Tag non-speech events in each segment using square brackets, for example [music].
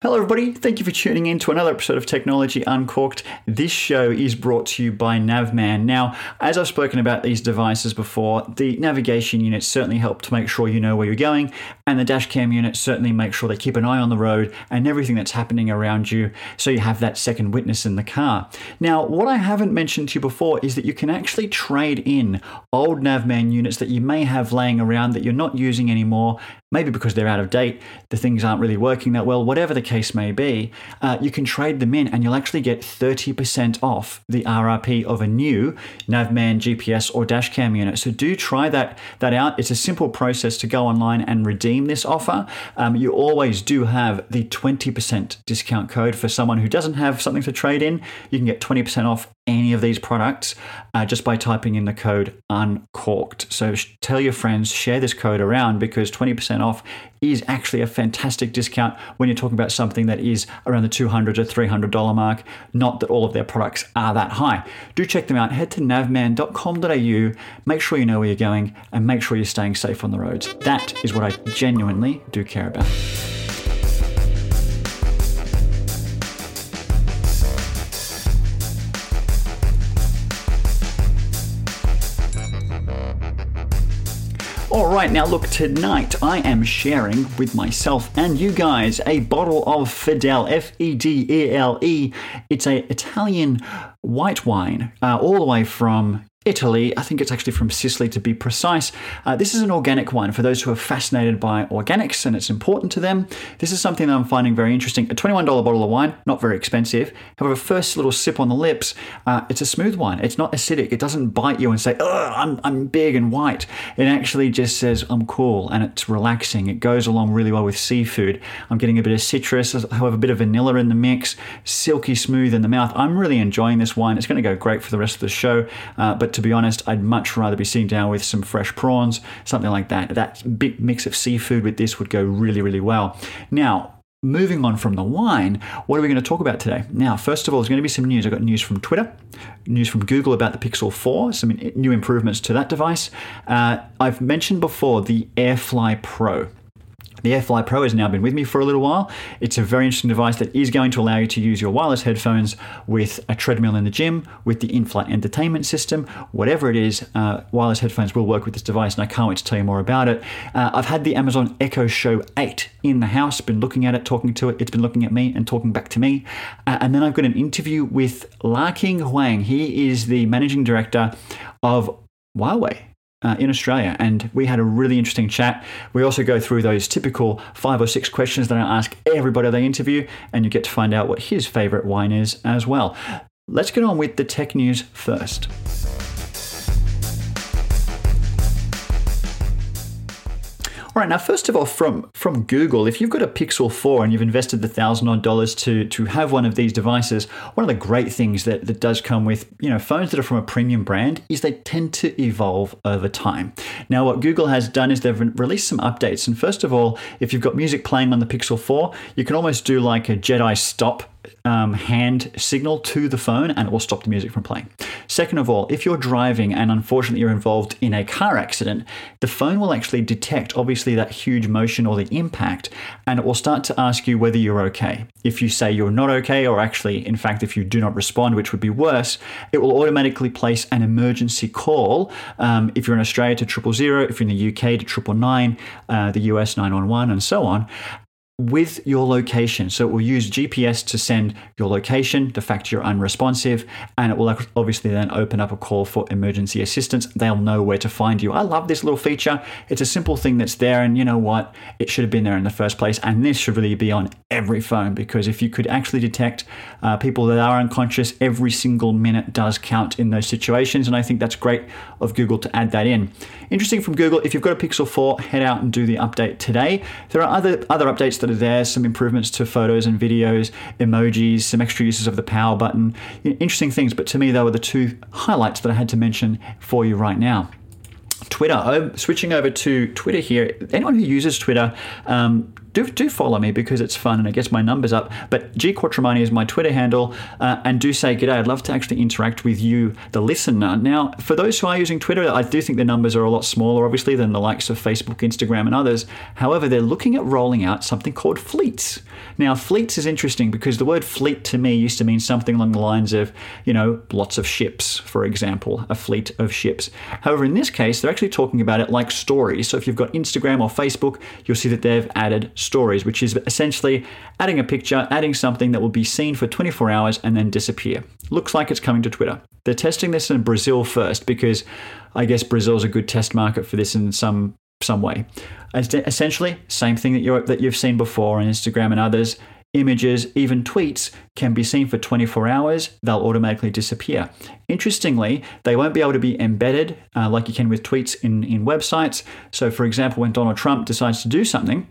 Hello, everybody. Thank you for tuning in to another episode of Technology Uncorked. This show is brought to you by Navman. Now, as I've spoken about these devices before, the navigation units certainly help to make sure you know where you're going, and the dashcam units certainly make sure they keep an eye on the road and everything that's happening around you so you have that second witness in the car. Now, what I haven't mentioned to you before is that you can actually trade in old Navman units that you may have laying around that you're not using anymore maybe because they're out of date, the things aren't really working that well, whatever the case may be, uh, you can trade them in and you'll actually get 30% off the RRP of a new Navman GPS or dashcam unit. So do try that, that out. It's a simple process to go online and redeem this offer. Um, you always do have the 20% discount code for someone who doesn't have something to trade in. You can get 20% off any of these products uh, just by typing in the code uncorked. So sh- tell your friends, share this code around because 20% off is actually a fantastic discount when you're talking about something that is around the $200 to $300 mark. Not that all of their products are that high. Do check them out. Head to navman.com.au, make sure you know where you're going, and make sure you're staying safe on the roads. That is what I genuinely do care about. All right, now look, tonight I am sharing with myself and you guys a bottle of Fedele, F E D E L E. It's a Italian white wine, uh, all the way from Italy. I think it's actually from Sicily to be precise. Uh, this is an organic wine for those who are fascinated by organics and it's important to them. This is something that I'm finding very interesting. A $21 bottle of wine, not very expensive. However, first little sip on the lips, uh, it's a smooth wine. It's not acidic. It doesn't bite you and say, I'm, I'm big and white. It actually just says, I'm cool and it's relaxing. It goes along really well with seafood. I'm getting a bit of citrus, however, a bit of vanilla in the mix, silky smooth in the mouth. I'm really enjoying this wine. It's going to go great for the rest of the show, uh, but to be honest, I'd much rather be sitting down with some fresh prawns, something like that. That big mix of seafood with this would go really, really well. Now, moving on from the wine, what are we going to talk about today? Now, first of all, there's going to be some news. I've got news from Twitter, news from Google about the Pixel 4, some new improvements to that device. Uh, I've mentioned before the AirFly Pro. The AirFly Pro has now been with me for a little while. It's a very interesting device that is going to allow you to use your wireless headphones with a treadmill in the gym, with the in flight entertainment system, whatever it is. Uh, wireless headphones will work with this device, and I can't wait to tell you more about it. Uh, I've had the Amazon Echo Show 8 in the house, been looking at it, talking to it. It's been looking at me and talking back to me. Uh, and then I've got an interview with Larking Huang. He is the managing director of Huawei uh, in Australia. And we had a really interesting chat. We also go through those typical five or six questions that I ask everybody they interview, and you get to find out what his favorite wine is as well. Let's get on with the tech news first. All right, now first of all, from from Google, if you've got a Pixel 4 and you've invested the thousand odd dollars to to have one of these devices, one of the great things that, that does come with you know phones that are from a premium brand is they tend to evolve over time. Now, what Google has done is they've released some updates, and first of all, if you've got music playing on the Pixel 4, you can almost do like a Jedi stop um, hand signal to the phone and it will stop the music from playing. Second of all, if you're driving and unfortunately you're involved in a car accident, the phone will actually detect obviously that huge motion or the impact and it will start to ask you whether you're okay. If you say you're not okay, or actually, in fact, if you do not respond, which would be worse, it will automatically place an emergency call. Um, if you're in Australia to triple zero, if you're in the UK to triple nine, uh, the US 911, and so on with your location. So it will use GPS to send your location, the fact you're unresponsive, and it will obviously then open up a call for emergency assistance. They'll know where to find you. I love this little feature. It's a simple thing that's there, and you know what? It should have been there in the first place. And this should really be on every phone because if you could actually detect uh, people that are unconscious, every single minute does count in those situations. And I think that's great of Google to add that in. Interesting from Google, if you've got a Pixel 4, head out and do the update today. There are other, other updates that are there, some improvements to photos and videos, emojis, some extra uses of the power button. Interesting things, but to me, they were the two highlights that I had to mention for you right now. Twitter. I'm switching over to Twitter here. Anyone who uses Twitter, um, do, do follow me because it's fun and it gets my numbers up. But G Quattromani is my Twitter handle, uh, and do say g'day. I'd love to actually interact with you, the listener. Now, for those who are using Twitter, I do think the numbers are a lot smaller, obviously, than the likes of Facebook, Instagram, and others. However, they're looking at rolling out something called fleets. Now, fleets is interesting because the word fleet to me used to mean something along the lines of, you know, lots of ships, for example, a fleet of ships. However, in this case, they're actually talking about it like stories. So if you've got Instagram or Facebook, you'll see that they've added stories, which is essentially adding a picture, adding something that will be seen for 24 hours and then disappear. Looks like it's coming to Twitter. They're testing this in Brazil first because I guess Brazil is a good test market for this in some some way. Essentially, same thing that you that you've seen before on Instagram and others. Images, even tweets, can be seen for 24 hours. They'll automatically disappear. Interestingly, they won't be able to be embedded uh, like you can with tweets in, in websites. So, for example, when Donald Trump decides to do something,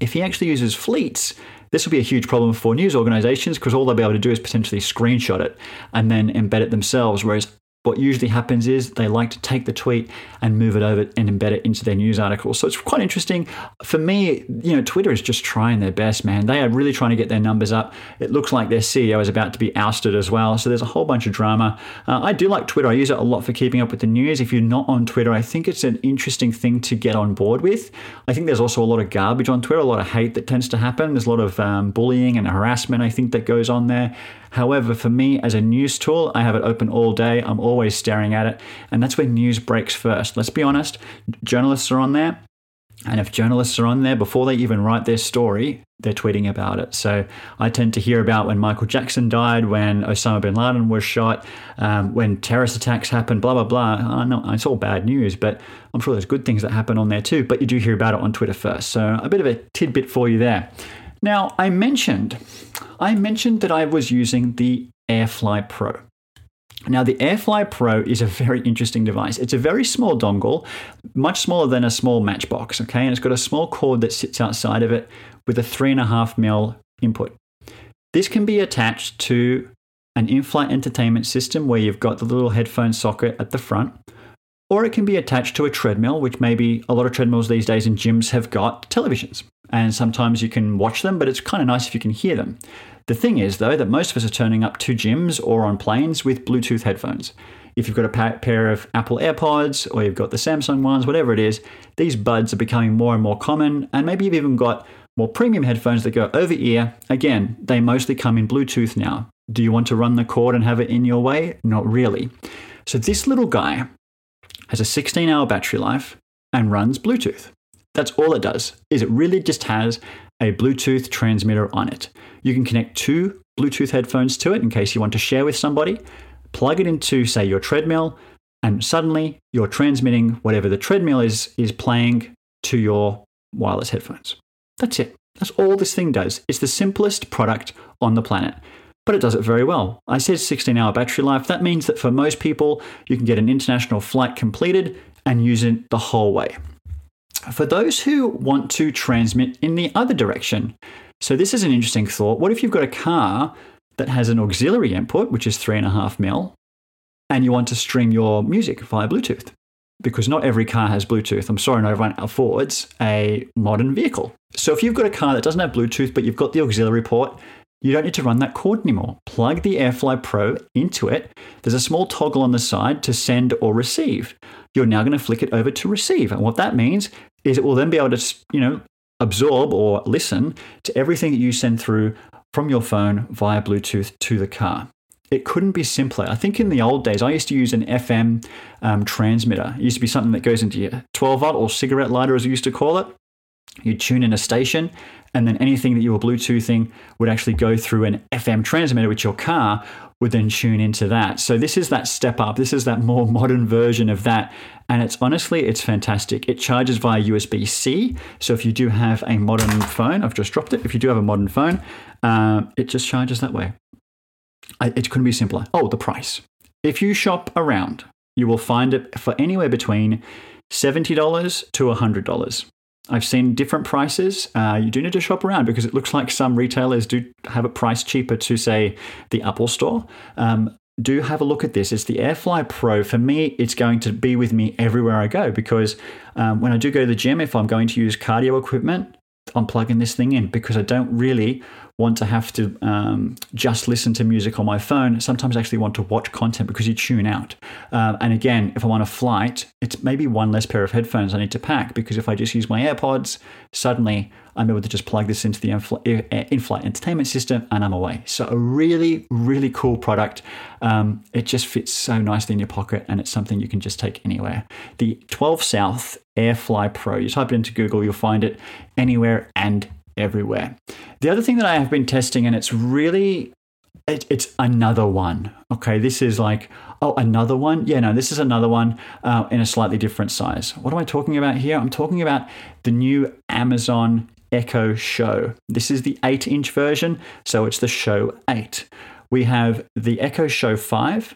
if he actually uses fleets, this will be a huge problem for news organizations because all they'll be able to do is potentially screenshot it and then embed it themselves. Whereas what usually happens is they like to take the tweet and move it over and embed it into their news articles. So it's quite interesting. For me, you know, Twitter is just trying their best, man. They are really trying to get their numbers up. It looks like their CEO is about to be ousted as well. So there's a whole bunch of drama. Uh, I do like Twitter. I use it a lot for keeping up with the news. If you're not on Twitter, I think it's an interesting thing to get on board with. I think there's also a lot of garbage on Twitter, a lot of hate that tends to happen. There's a lot of um, bullying and harassment, I think, that goes on there. However, for me as a news tool, I have it open all day. I'm always staring at it. And that's where news breaks first. Let's be honest, journalists are on there. And if journalists are on there before they even write their story, they're tweeting about it. So I tend to hear about when Michael Jackson died, when Osama bin Laden was shot, um, when terrorist attacks happened, blah, blah, blah. I know it's all bad news, but I'm sure there's good things that happen on there too. But you do hear about it on Twitter first. So a bit of a tidbit for you there. Now, I mentioned, I mentioned that I was using the AirFly Pro. Now, the AirFly Pro is a very interesting device. It's a very small dongle, much smaller than a small matchbox, okay? And it's got a small cord that sits outside of it with a 3.5 mil input. This can be attached to an in flight entertainment system where you've got the little headphone socket at the front, or it can be attached to a treadmill, which maybe a lot of treadmills these days in gyms have got televisions and sometimes you can watch them, but it's kind of nice if you can hear them. The thing is, though, that most of us are turning up to gyms or on planes with Bluetooth headphones. If you've got a pair of Apple AirPods or you've got the Samsung ones, whatever it is, these buds are becoming more and more common, and maybe you've even got more premium headphones that go over ear. Again, they mostly come in Bluetooth now. Do you want to run the cord and have it in your way? Not really. So, this little guy has a 16 hour battery life and runs Bluetooth. That's all it does, is it really just has a Bluetooth transmitter on it. You can connect two Bluetooth headphones to it in case you want to share with somebody, plug it into, say, your treadmill, and suddenly you're transmitting whatever the treadmill is is playing to your wireless headphones. That's it. That's all this thing does. It's the simplest product on the planet, but it does it very well. I said 16 hour battery life. That means that for most people, you can get an international flight completed and use it the whole way for those who want to transmit in the other direction. So, this is an interesting thought. What if you've got a car that has an auxiliary input, which is 3.5 mil, and you want to stream your music via Bluetooth? Because not every car has Bluetooth. I'm sorry, not everyone affords a modern vehicle. So, if you've got a car that doesn't have Bluetooth, but you've got the auxiliary port, you don't need to run that cord anymore. Plug the AirFly Pro into it. There's a small toggle on the side to send or receive. You're now going to flick it over to receive. And what that means is it will then be able to, you know, absorb or listen to everything that you send through from your phone via Bluetooth to the car. It couldn't be simpler. I think in the old days, I used to use an FM um, transmitter. It used to be something that goes into your 12 volt or cigarette lighter, as we used to call it. You'd tune in a station, and then anything that you were Bluetoothing would actually go through an FM transmitter, which your car would then tune into that. So this is that step up. This is that more modern version of that. And it's honestly, it's fantastic. It charges via USB C. So if you do have a modern phone, I've just dropped it. If you do have a modern phone, uh, it just charges that way. It couldn't be simpler. Oh, the price. If you shop around, you will find it for anywhere between $70 to $100. I've seen different prices. Uh, you do need to shop around because it looks like some retailers do have it priced cheaper to, say, the Apple Store. Um, do have a look at this. It's the AirFly Pro. For me, it's going to be with me everywhere I go because um, when I do go to the gym, if I'm going to use cardio equipment, I'm plugging this thing in because I don't really want to have to um, just listen to music on my phone. Sometimes I actually want to watch content because you tune out. Uh, and again, if I'm on a flight, it's maybe one less pair of headphones I need to pack because if I just use my AirPods, suddenly I'm able to just plug this into the in flight entertainment system and I'm away. So, a really, really cool product. Um, it just fits so nicely in your pocket and it's something you can just take anywhere. The 12 South AirFly Pro, you type it into Google, you'll find it anywhere and everywhere. The other thing that I have been testing, and it's really it, it's another one. Okay, this is like, oh, another one? Yeah, no, this is another one uh, in a slightly different size. What am I talking about here? I'm talking about the new Amazon Echo Show. This is the 8 inch version, so it's the Show 8. We have the Echo Show 5,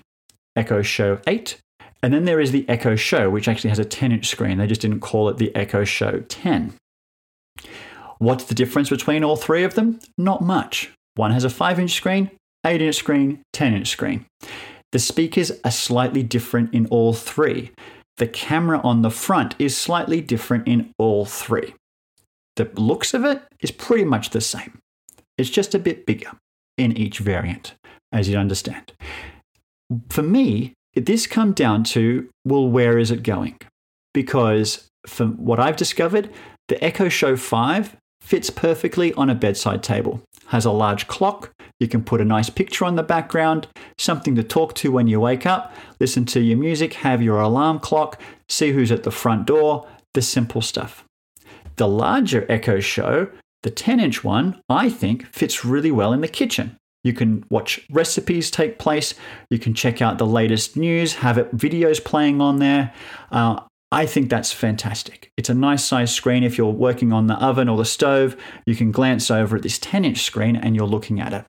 Echo Show 8, and then there is the Echo Show, which actually has a 10 inch screen. They just didn't call it the Echo Show 10. What's the difference between all three of them? Not much. One has a 5 inch screen, 8 inch screen, 10 inch screen. The speakers are slightly different in all three. The camera on the front is slightly different in all three. The looks of it is pretty much the same. It's just a bit bigger in each variant, as you understand. For me, this come down to well, where is it going? Because from what I've discovered, the Echo Show 5 fits perfectly on a bedside table. Has a large clock, you can put a nice picture on the background, something to talk to when you wake up, listen to your music, have your alarm clock, see who's at the front door, the simple stuff. The larger Echo Show, the 10 inch one, I think fits really well in the kitchen. You can watch recipes take place. You can check out the latest news, have it, videos playing on there. Uh, I think that's fantastic. It's a nice size screen. If you're working on the oven or the stove, you can glance over at this 10 inch screen and you're looking at it.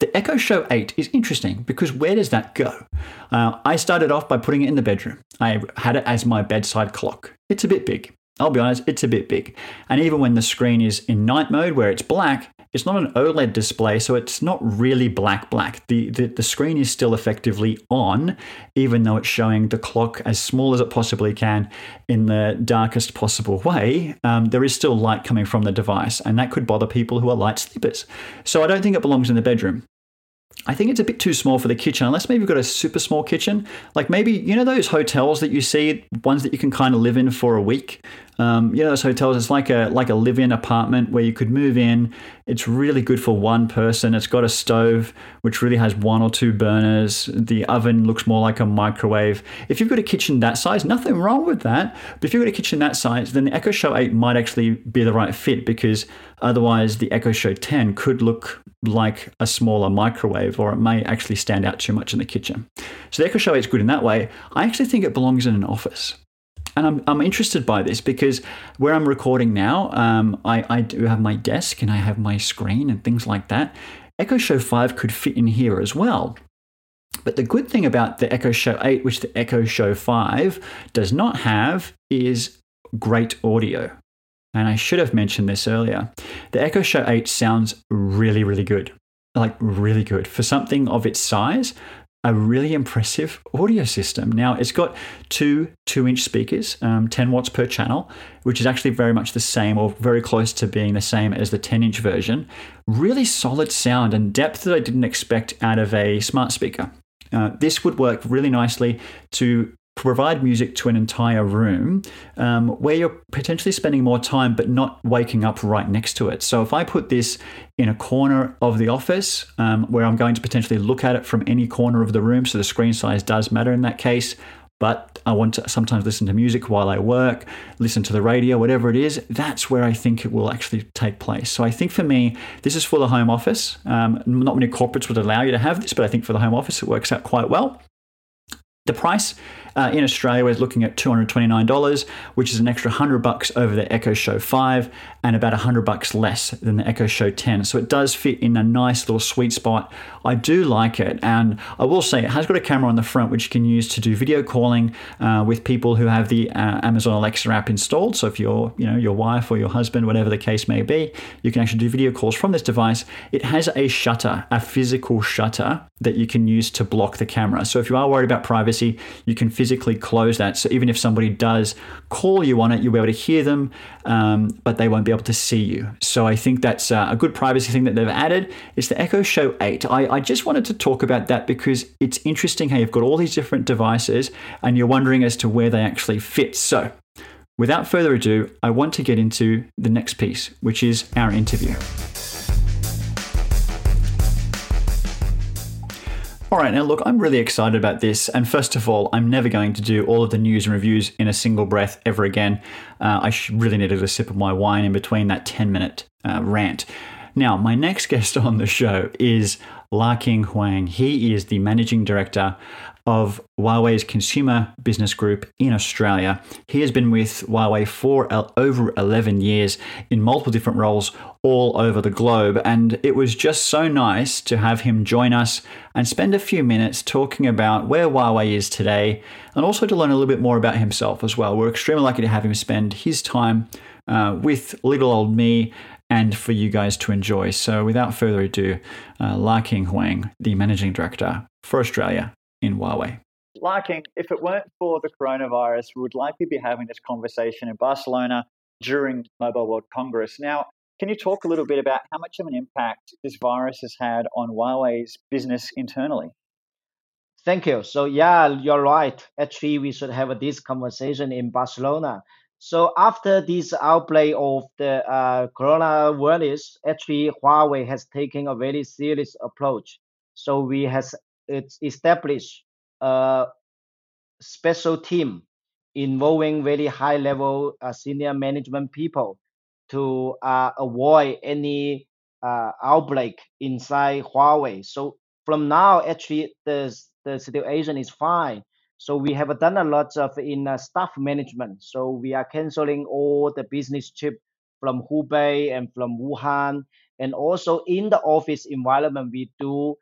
The Echo Show 8 is interesting because where does that go? Uh, I started off by putting it in the bedroom. I had it as my bedside clock. It's a bit big. I'll be honest, it's a bit big. And even when the screen is in night mode where it's black, it's not an OLED display, so it's not really black black. The, the, the screen is still effectively on, even though it's showing the clock as small as it possibly can in the darkest possible way. Um, there is still light coming from the device, and that could bother people who are light sleepers. So I don't think it belongs in the bedroom. I think it's a bit too small for the kitchen, unless maybe you've got a super small kitchen. Like maybe, you know, those hotels that you see, ones that you can kind of live in for a week. Um, know, those hotels, it's like a like a live-in apartment where you could move in. It's really good for one person. It's got a stove which really has one or two burners. The oven looks more like a microwave. If you've got a kitchen that size, nothing wrong with that. But if you've got a kitchen that size, then the Echo Show 8 might actually be the right fit because otherwise the Echo Show 10 could look like a smaller microwave or it may actually stand out too much in the kitchen. So the Echo Show 8 is good in that way. I actually think it belongs in an office. And I'm, I'm interested by this because where I'm recording now, um, I, I do have my desk and I have my screen and things like that. Echo Show 5 could fit in here as well. But the good thing about the Echo Show 8, which the Echo Show 5 does not have, is great audio. And I should have mentioned this earlier. The Echo Show 8 sounds really, really good. Like, really good. For something of its size, a really impressive audio system. Now, it's got two two inch speakers, um, 10 watts per channel, which is actually very much the same or very close to being the same as the 10 inch version. Really solid sound and depth that I didn't expect out of a smart speaker. Uh, this would work really nicely to provide music to an entire room um, where you're potentially spending more time but not waking up right next to it. So if I put this in a corner of the office um, where I'm going to potentially look at it from any corner of the room, so the screen size does matter in that case. But I want to sometimes listen to music while I work, listen to the radio, whatever it is. That's where I think it will actually take place. So I think for me, this is for the home office. Um, not many corporates would allow you to have this, but I think for the home office, it works out quite well The price uh, in Australia is looking at $229, which is an extra 100 bucks over the Echo Show 5 and about 100 bucks less than the Echo Show 10. So it does fit in a nice little sweet spot. I do like it, and I will say it has got a camera on the front which you can use to do video calling uh, with people who have the uh, Amazon Alexa app installed. So if you're, you know, your wife or your husband, whatever the case may be, you can actually do video calls from this device. It has a shutter, a physical shutter that you can use to block the camera. So if you are worried about privacy, you can physically close that. So even if somebody does call you on it, you'll be able to hear them, um, but they won't be able to see you. So I think that's uh, a good privacy thing that they've added. It's the Echo Show 8. I, I just wanted to talk about that because it's interesting how you've got all these different devices and you're wondering as to where they actually fit. So without further ado, I want to get into the next piece, which is our interview. All right, now look, I'm really excited about this. And first of all, I'm never going to do all of the news and reviews in a single breath ever again. Uh, I really needed a sip of my wine in between that 10 minute uh, rant. Now, my next [laughs] guest on the show is Larking Huang. He is the managing director of Huawei's consumer business group in Australia. He has been with Huawei for over 11 years in multiple different roles all over the globe. And it was just so nice to have him join us and spend a few minutes talking about where Huawei is today and also to learn a little bit more about himself as well. We're extremely lucky to have him spend his time uh, with little old me and for you guys to enjoy. So, without further ado, uh, Larking Huang, the managing director for Australia in Huawei. Larking, if it weren't for the coronavirus, we would likely be having this conversation in Barcelona during Mobile World Congress. Now, can you talk a little bit about how much of an impact this virus has had on Huawei's business internally? Thank you. So, yeah, you're right. Actually, we should have this conversation in Barcelona. So, after this outbreak of the uh, coronavirus, actually, Huawei has taken a very serious approach. So, we has it's established a special team involving very high level uh, senior management people to uh, avoid any uh, outbreak inside Huawei. So from now, actually, the, the situation is fine. So we have done a lot of in uh, staff management. So we are canceling all the business trip from Hubei and from Wuhan. And also in the office environment, we do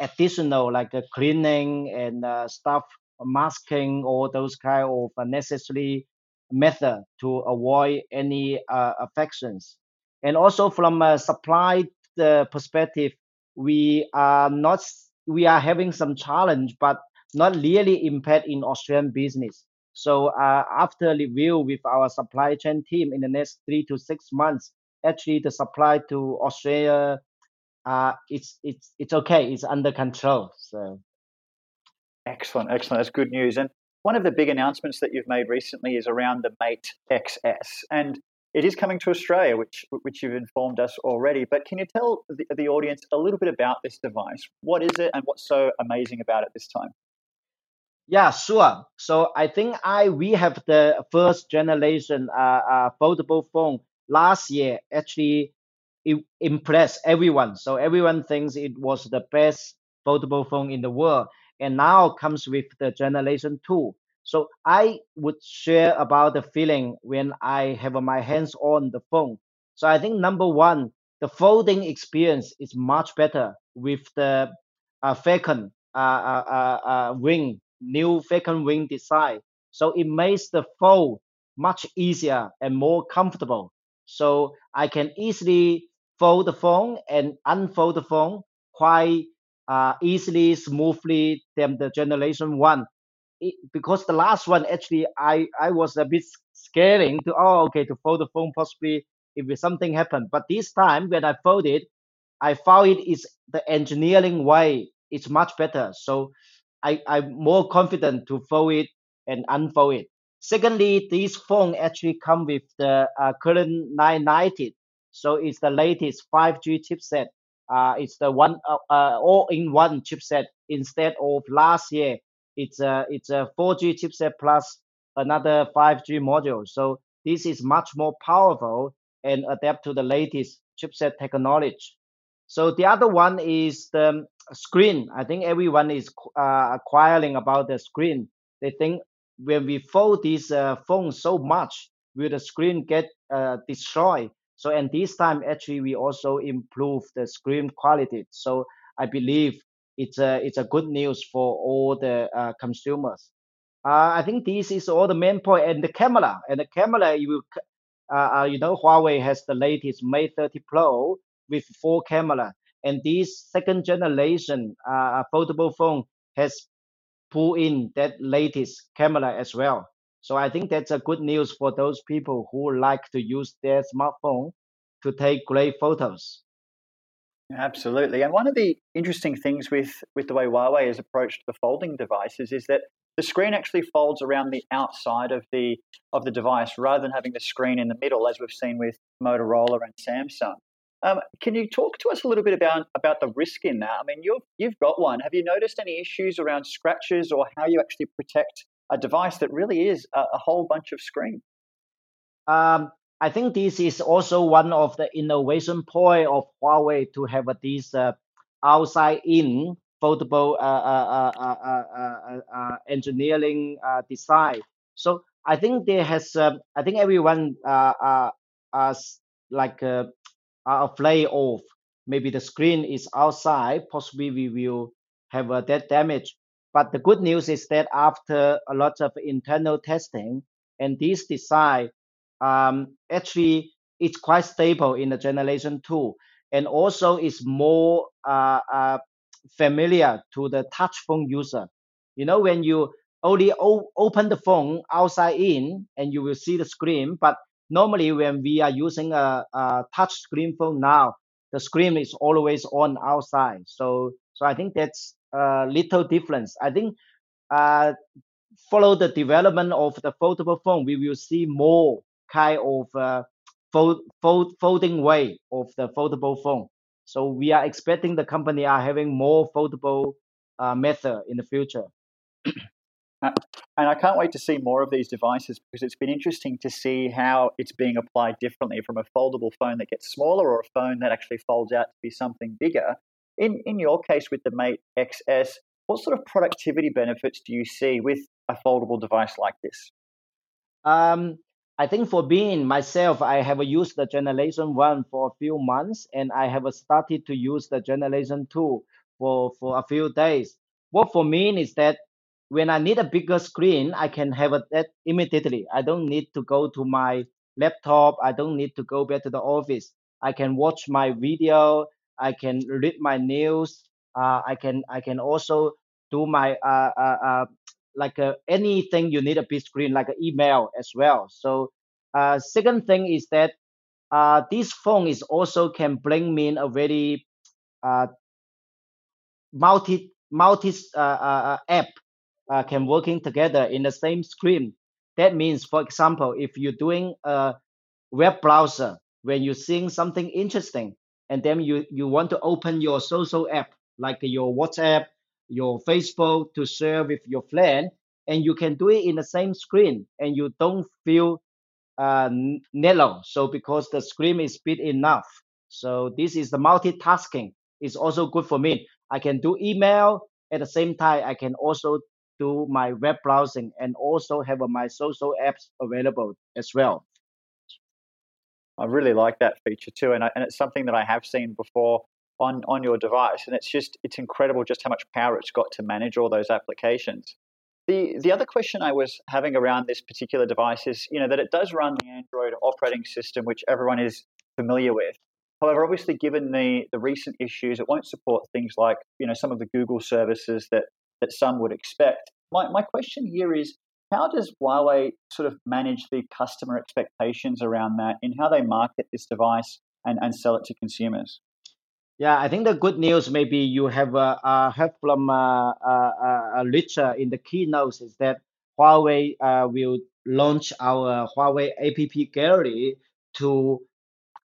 additional like cleaning and uh, stuff masking all those kind of necessary method to avoid any uh, affections. And also from a supply uh, perspective we are not we are having some challenge but not really impact in australian business. So uh, after review with our supply chain team in the next three to six months actually the supply to australia uh, it's it's it's okay. It's under control. So excellent, excellent. That's good news. And one of the big announcements that you've made recently is around the Mate XS, and it is coming to Australia, which which you've informed us already. But can you tell the, the audience a little bit about this device? What is it, and what's so amazing about it this time? Yeah, sure. So I think I we have the first generation uh, uh, foldable phone last year. Actually, it impressed everyone. So everyone thinks it was the best foldable phone in the world. And now comes with the generation two. So I would share about the feeling when I have my hands on the phone. So I think number one, the folding experience is much better with the uh, Falcon uh, uh, uh, uh wing, new Falcon wing design. So it makes the fold much easier and more comfortable. So I can easily fold the phone and unfold the phone quite uh, easily, smoothly than the generation one. It, because the last one actually I, I was a bit scaring to oh okay to fold the phone possibly if something happened. But this time when I fold it, I found it is the engineering way it's much better. So I, I'm more confident to fold it and unfold it. Secondly, this phone actually come with the uh, Kirin 990 so it's the latest 5G chipset. Uh, it's the one uh, uh, all-in-one chipset instead of last year. It's a it's a 4G chipset plus another 5G module. So this is much more powerful and adapt to the latest chipset technology. So the other one is the screen. I think everyone is uh, acquiring about the screen. They think when we fold this uh, phone so much, will the screen get uh, destroyed? So and this time actually we also improve the screen quality. So I believe it's a it's a good news for all the uh, consumers. Uh, I think this is all the main point. And the camera and the camera you uh, uh, you know Huawei has the latest Mate 30 Pro with four camera, and this second generation uh, foldable phone has pulled in that latest camera as well. So I think that's a good news for those people who like to use their smartphone to take great photos. Absolutely. And one of the interesting things with, with the way Huawei has approached the folding devices is that the screen actually folds around the outside of the of the device rather than having the screen in the middle, as we've seen with Motorola and Samsung. Um, can you talk to us a little bit about about the risk in that? I mean, you've you've got one. Have you noticed any issues around scratches or how you actually protect a device that really is a, a whole bunch of screen? Um, I think this is also one of the innovation point of Huawei to have this uh, outside in foldable uh, uh, uh, engineering design. So I think there has, um, I think everyone uh, like a afraid of maybe the screen is outside, possibly we will have that damage. But the good news is that after a lot of internal testing and this design um, actually it's quite stable in the generation two and also is more uh, uh, familiar to the touch phone user. You know, when you only o- open the phone outside in and you will see the screen, but normally when we are using a, a touch screen phone now, the screen is always on outside. So, so I think that's a little difference. I think uh, follow the development of the foldable phone, we will see more kind of uh, fold, fold, folding way of the foldable phone. So we are expecting the company are having more foldable uh, method in the future. Uh, and I can't wait to see more of these devices because it's been interesting to see how it's being applied differently from a foldable phone that gets smaller or a phone that actually folds out to be something bigger. In in your case with the Mate XS, what sort of productivity benefits do you see with a foldable device like this? Um, I think for being myself, I have used the generation one for a few months and I have started to use the generation two for, for a few days. What for me is that when I need a bigger screen, I can have that immediately. I don't need to go to my laptop. I don't need to go back to the office. I can watch my video. I can read my news. Uh, I can I can also do my uh, uh, uh like uh, anything you need a big screen, like an email as well. So uh, second thing is that uh, this phone is also can bring me in a very uh, multi multi uh, uh, uh, app uh, can working together in the same screen. That means, for example, if you're doing a web browser when you're seeing something interesting, and then you you want to open your social app like your WhatsApp your Facebook to share with your friend, and you can do it in the same screen, and you don't feel uh, narrow. So because the screen is big enough. So this is the multitasking. It's also good for me. I can do email at the same time. I can also do my web browsing and also have my social apps available as well. I really like that feature too, and I, and it's something that I have seen before on on your device, and it's just it's incredible just how much power it's got to manage all those applications. The the other question I was having around this particular device is, you know, that it does run the Android operating system, which everyone is familiar with. However, obviously, given the the recent issues, it won't support things like you know some of the Google services that that some would expect. My my question here is. How does Huawei sort of manage the customer expectations around that in how they market this device and, and sell it to consumers? Yeah, I think the good news maybe you have uh, uh, heard from uh, uh, uh, Richard in the keynotes is that Huawei uh, will launch our Huawei App Gallery to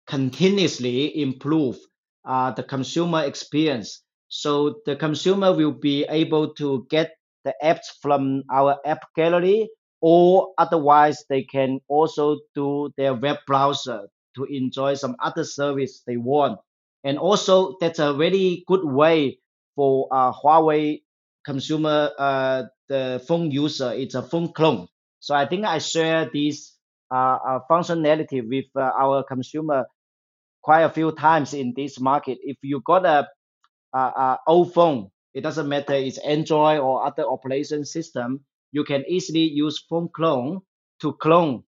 continuously improve uh, the consumer experience. So the consumer will be able to get the apps from our app gallery, or otherwise they can also do their web browser to enjoy some other service they want and also, that's a very good way for uh, Huawei consumer uh, the phone user. It's a phone clone. So I think I share this uh, uh, functionality with uh, our consumer quite a few times in this market. If you got a, a, a old phone, it doesn't matter it's Android or other operation system, you can easily use phone clone to clone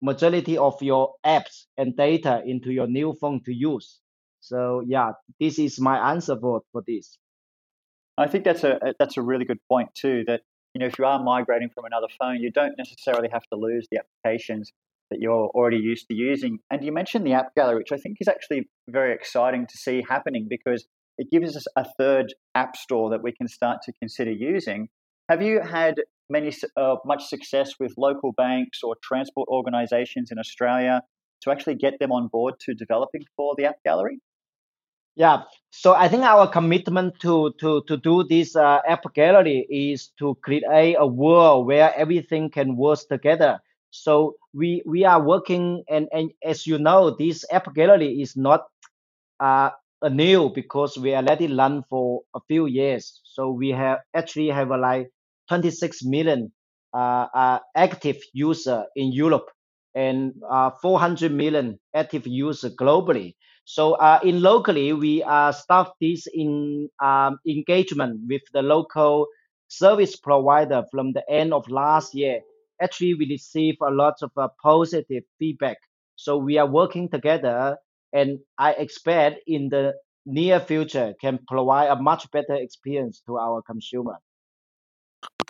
majority of your apps and data into your new phone to use. So yeah, this is my answer for, for this. I think that's a that's a really good point too. That you know, if you are migrating from another phone, you don't necessarily have to lose the applications that you're already used to using. And you mentioned the app gallery, which I think is actually very exciting to see happening because it gives us a third app store that we can start to consider using. Have you had many uh, much success with local banks or transport organizations in Australia to actually get them on board to developing for the app gallery? Yeah, so I think our commitment to to to do this uh, app gallery is to create a world where everything can work together. So we we are working, and and as you know, this app gallery is not uh, a new because we already run for a few years. So we have actually have like 26 million uh, uh, active user in Europe and uh, 400 million active user globally. So uh, in locally, we uh, start this in um, engagement with the local service provider from the end of last year. Actually, we receive a lot of uh, positive feedback. So we are working together, and I expect in the near future can provide a much better experience to our consumer.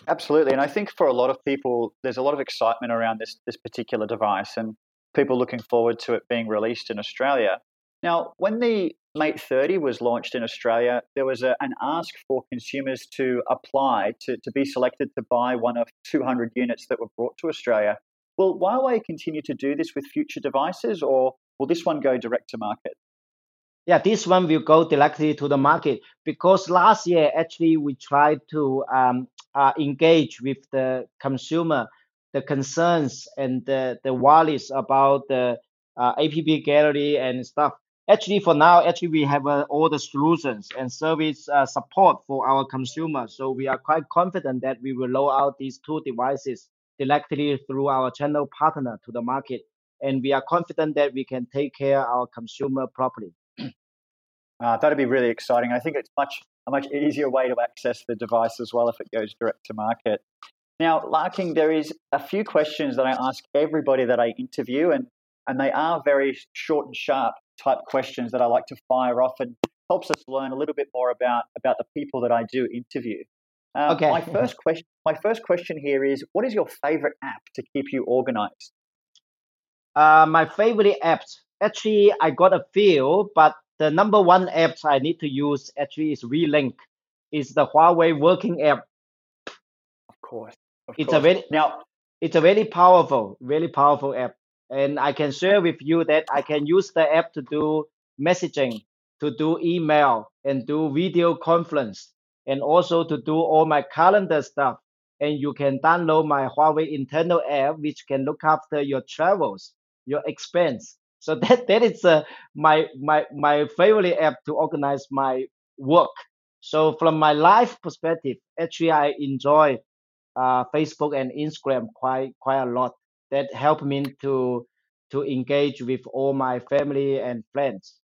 Absolutely, and I think for a lot of people, there's a lot of excitement around this this particular device, and people looking forward to it being released in Australia. Now, when the Mate 30 was launched in Australia, there was a, an ask for consumers to apply to, to be selected to buy one of 200 units that were brought to Australia. Will Huawei continue to do this with future devices, or will this one go direct to market? Yeah, this one will go directly to the market because last year actually we tried to um, uh, engage with the consumer, the concerns and the, the worries about the uh, app gallery and stuff. Actually for now actually we have uh, all the solutions and service uh, support for our consumers so we are quite confident that we will roll out these two devices directly through our channel partner to the market and we are confident that we can take care our consumer properly uh, [clears throat] that'd be really exciting i think it's much a much easier way to access the device as well if it goes direct to market now larking there is a few questions that i ask everybody that i interview and and they are very short and sharp type questions that I like to fire off and helps us learn a little bit more about about the people that I do interview. Um, okay. My first question, my first question here is: What is your favorite app to keep you organized? Uh, my favorite apps, actually, I got a few, but the number one apps I need to use actually is WeLink. It's the Huawei working app. Of course. Of it's course. a very now. It's a very powerful, very powerful app and I can share with you that I can use the app to do messaging, to do email, and do video conference, and also to do all my calendar stuff. And you can download my Huawei internal app, which can look after your travels, your expense. So [laughs] that that is uh, my my my favorite app to organize my work. So from my life perspective, actually I enjoy uh, Facebook and Instagram quite quite a lot that helped me to to engage with all my family and friends.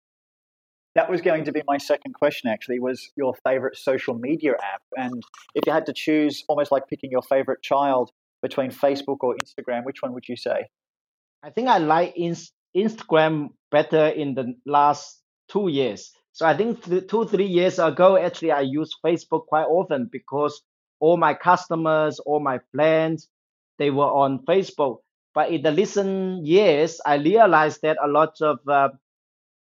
That was going to be my second question actually was your favorite social media app and if you had to choose almost like picking your favorite child between Facebook or Instagram which one would you say? I think I like Instagram better in the last 2 years. So I think th- 2 3 years ago actually I used Facebook quite often because all my customers, all my friends they were on Facebook but in the recent years, I realized that a lot of uh,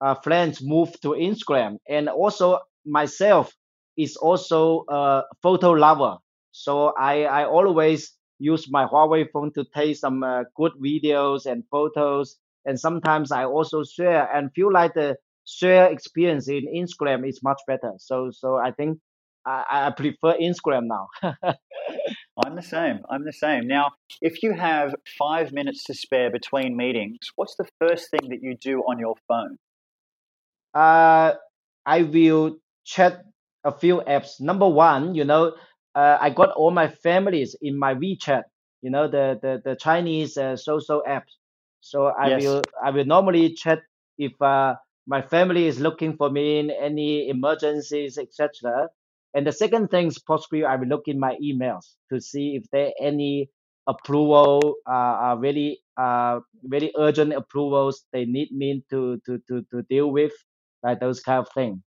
uh, friends moved to Instagram, and also myself is also a photo lover. So I, I always use my Huawei phone to take some uh, good videos and photos. And sometimes I also share and feel like the share experience in Instagram is much better. So so I think I, I prefer Instagram now. [laughs] I'm the same. I'm the same. Now, if you have five minutes to spare between meetings, what's the first thing that you do on your phone? Uh, I will check a few apps. Number one, you know, uh, I got all my families in my WeChat. You know, the the, the Chinese uh, social app. So I Yes. will I will normally chat if uh, my family is looking for me in any emergencies, etc. And the second thing is possibly I will look in my emails to see if there any approval, uh, very uh, very urgent approvals they need me to to to to deal with, like those kind of things.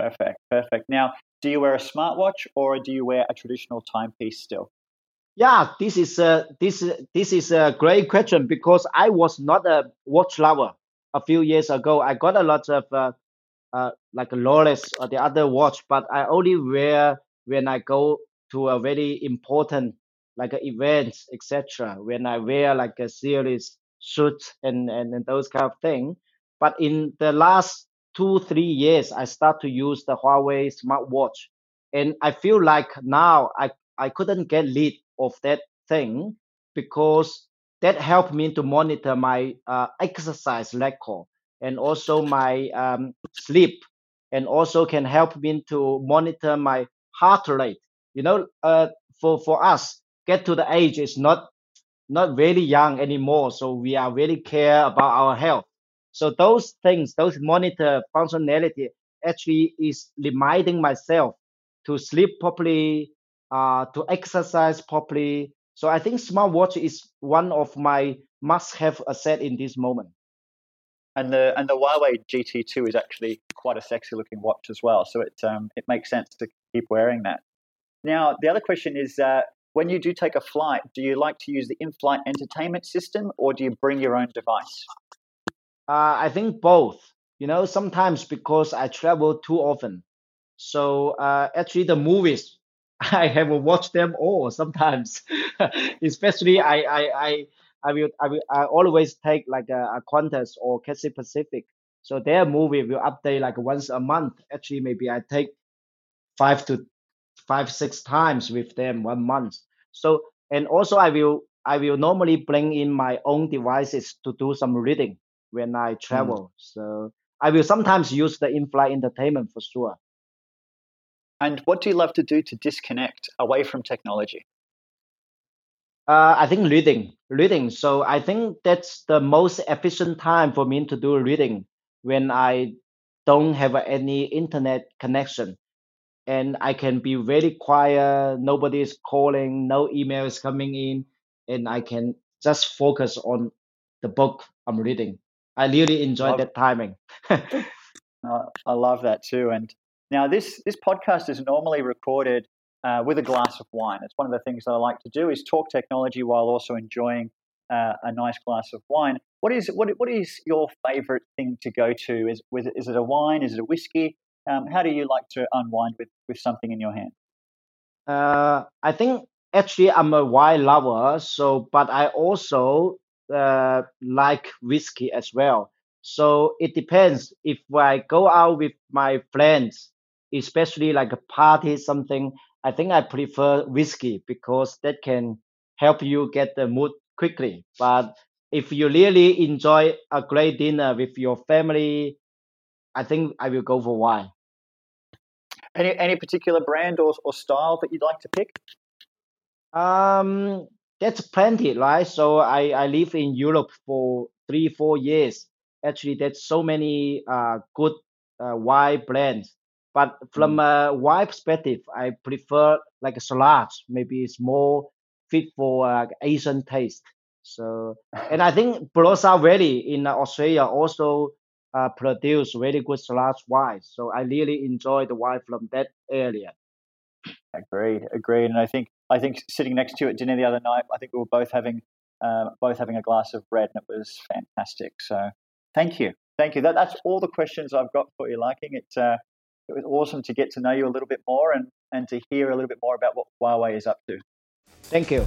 Perfect, perfect. Now, do you wear a smartwatch or do you wear a traditional timepiece still? Yeah, this is a this this is a great question because I was not a watch lover a few years ago. I got a lot of uh, uh, like Rolex or the other watch, but I only wear when I go to a very important like events, etc. When I wear like a serious suit and, and and those kind of thing. But in the last two three years, I start to use the Huawei smartwatch, and I feel like now I I couldn't get rid of that thing because that helped me to monitor my uh, exercise record and also my um, sleep and also can help me to monitor my heart rate. You know uh, for for us get to the age is not not very young anymore. So we are really care about our health so those things those monitor functionality actually is reminding myself to sleep properly uh, to exercise properly so i think smartwatch is one of my must have asset in this moment And the and the Huawei GT2 is actually quite a sexy looking watch as well. So it um, it makes sense to keep wearing that. Now, the other question is uh, when you do take a flight, do you like to use the in flight entertainment system or do you bring your own device? Uh, I think both. You know, sometimes because I travel too often. So uh, actually, the movies [laughs] I have watched them all sometimes. [laughs] Especially, I I I I will I will I always take like a, a Qantas or Cathay Pacific. So their movie will update like once a month. Actually, maybe I take five to five six times with them one month. So and also I will I will normally bring in my own devices to do some reading when I Mm. travel. So I will sometimes use the in-flight entertainment for sure. And what do you love to do to disconnect away from technology? Uh, I think reading, reading. So I think that's the most efficient time for me to do reading when I don't have any internet connection and I can be very quiet. Nobody is calling, no email is coming in, and I can just focus on the book I'm reading. I really enjoy Love that timing. [laughs] I love that too. And now this this podcast is normally recorded uh, with a glass of wine. It's one of the things that I like to do is talk technology while also enjoying uh, a nice glass of wine. What is what what is your favorite thing to go to? Is is it a wine? Is it a whiskey? Um, how do you like to unwind with with something in your hand? Uh, I think actually I'm a wine lover, so but I also uh, like whiskey as well. So it depends. If I go out with my friends, especially like a party something, I think I prefer whiskey because that can help you get the mood quickly. But if you really enjoy a great dinner with your family, I think I will go for wine. Any any particular brand or, or style that you'd like to pick? Um, that's plenty, right? So I, I live in Europe for three, four years. Actually, there's so many uh, good uh, wine brands. But from Mm. a wine perspective, I prefer like a salad. Maybe it's more fit for uh, Asian taste. So, [laughs] and I think Barossa Valley in Australia also uh, produce very good salad wine. So I really enjoy the wine from that area. Agreed, agreed. And I think I think sitting next to you at dinner the other night, I think we were both having uh, both having a glass of red, and it was fantastic. So thank you, thank you. That, that's all the questions I've got for you. Liking it, uh, it was awesome to get to know you a little bit more and and to hear a little bit more about what Huawei is up to. Thank you.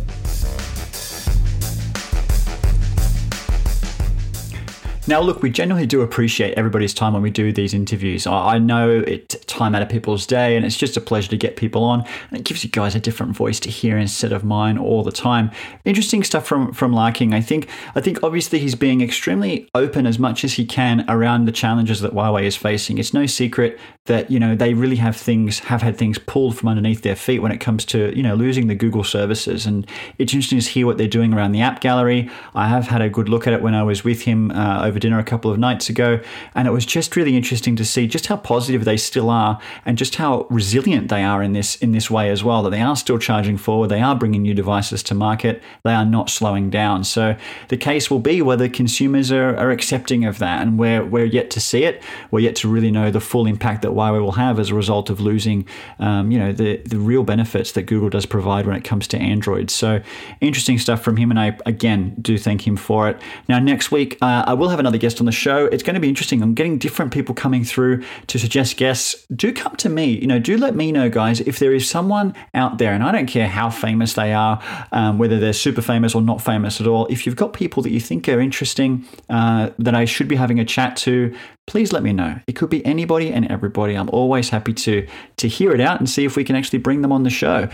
Now, look, we genuinely do appreciate everybody's time when we do these interviews. I know it time out of people's day, and it's just a pleasure to get people on. And it gives you guys a different voice to hear instead of mine all the time. Interesting stuff from from Larking. I think I think obviously he's being extremely open as much as he can around the challenges that Huawei is facing. It's no secret that you know they really have things have had things pulled from underneath their feet when it comes to you know losing the Google services, and it's interesting to hear what they're doing around the app gallery. I have had a good look at it when I was with him uh, over dinner a couple of nights ago, and it was just really interesting to see just how positive they still are, and just how resilient they are in this in this way as well. That they are still charging forward, they are bringing new devices to market, they are not slowing down. So the case will be whether consumers are, are accepting of that, and we're we're yet to see it. We're yet to really know the full impact that Huawei will have as a result of losing, um, you know, the the real benefits that Google does provide when it comes to Android. So interesting stuff from him, and I again do thank him for it. Now next week uh, I will have another guest on the show. It's going to be interesting. I'm getting different people coming through to suggest guests. Do come to me. You know, do let me know, guys, if there is someone out there, and I don't care how famous they are, um, whether they're super famous or not famous at all. If you've got people that you think are interesting uh, that I should be having a chat to, please let me know. It could be anybody and everybody. I'm always happy to to hear it out and see if we can actually bring them on the show.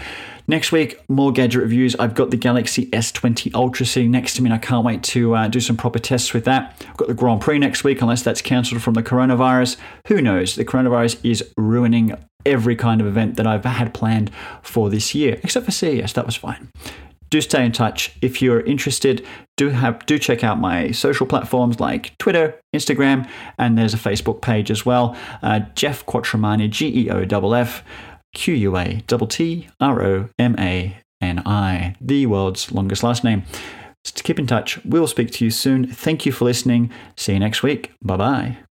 Next week, more gadget reviews. I've got the Galaxy S20 Ultra sitting next to me, and I can't wait to uh, do some proper tests with that. I've got the Grand Prix next week, unless that's cancelled from the coronavirus. Who knows? The coronavirus is ruining every kind of event that I've had planned for this year, except for CES. That was fine do stay in touch. If you're interested, do have do check out my social platforms like Twitter, Instagram, and there's a Facebook page as well. Uh, Geoff Quattromani, G E O F F Q U A T T R O M A N I, the world's longest last name. To keep in touch, we'll speak to you soon. Thank you for listening. See you next week. Bye bye.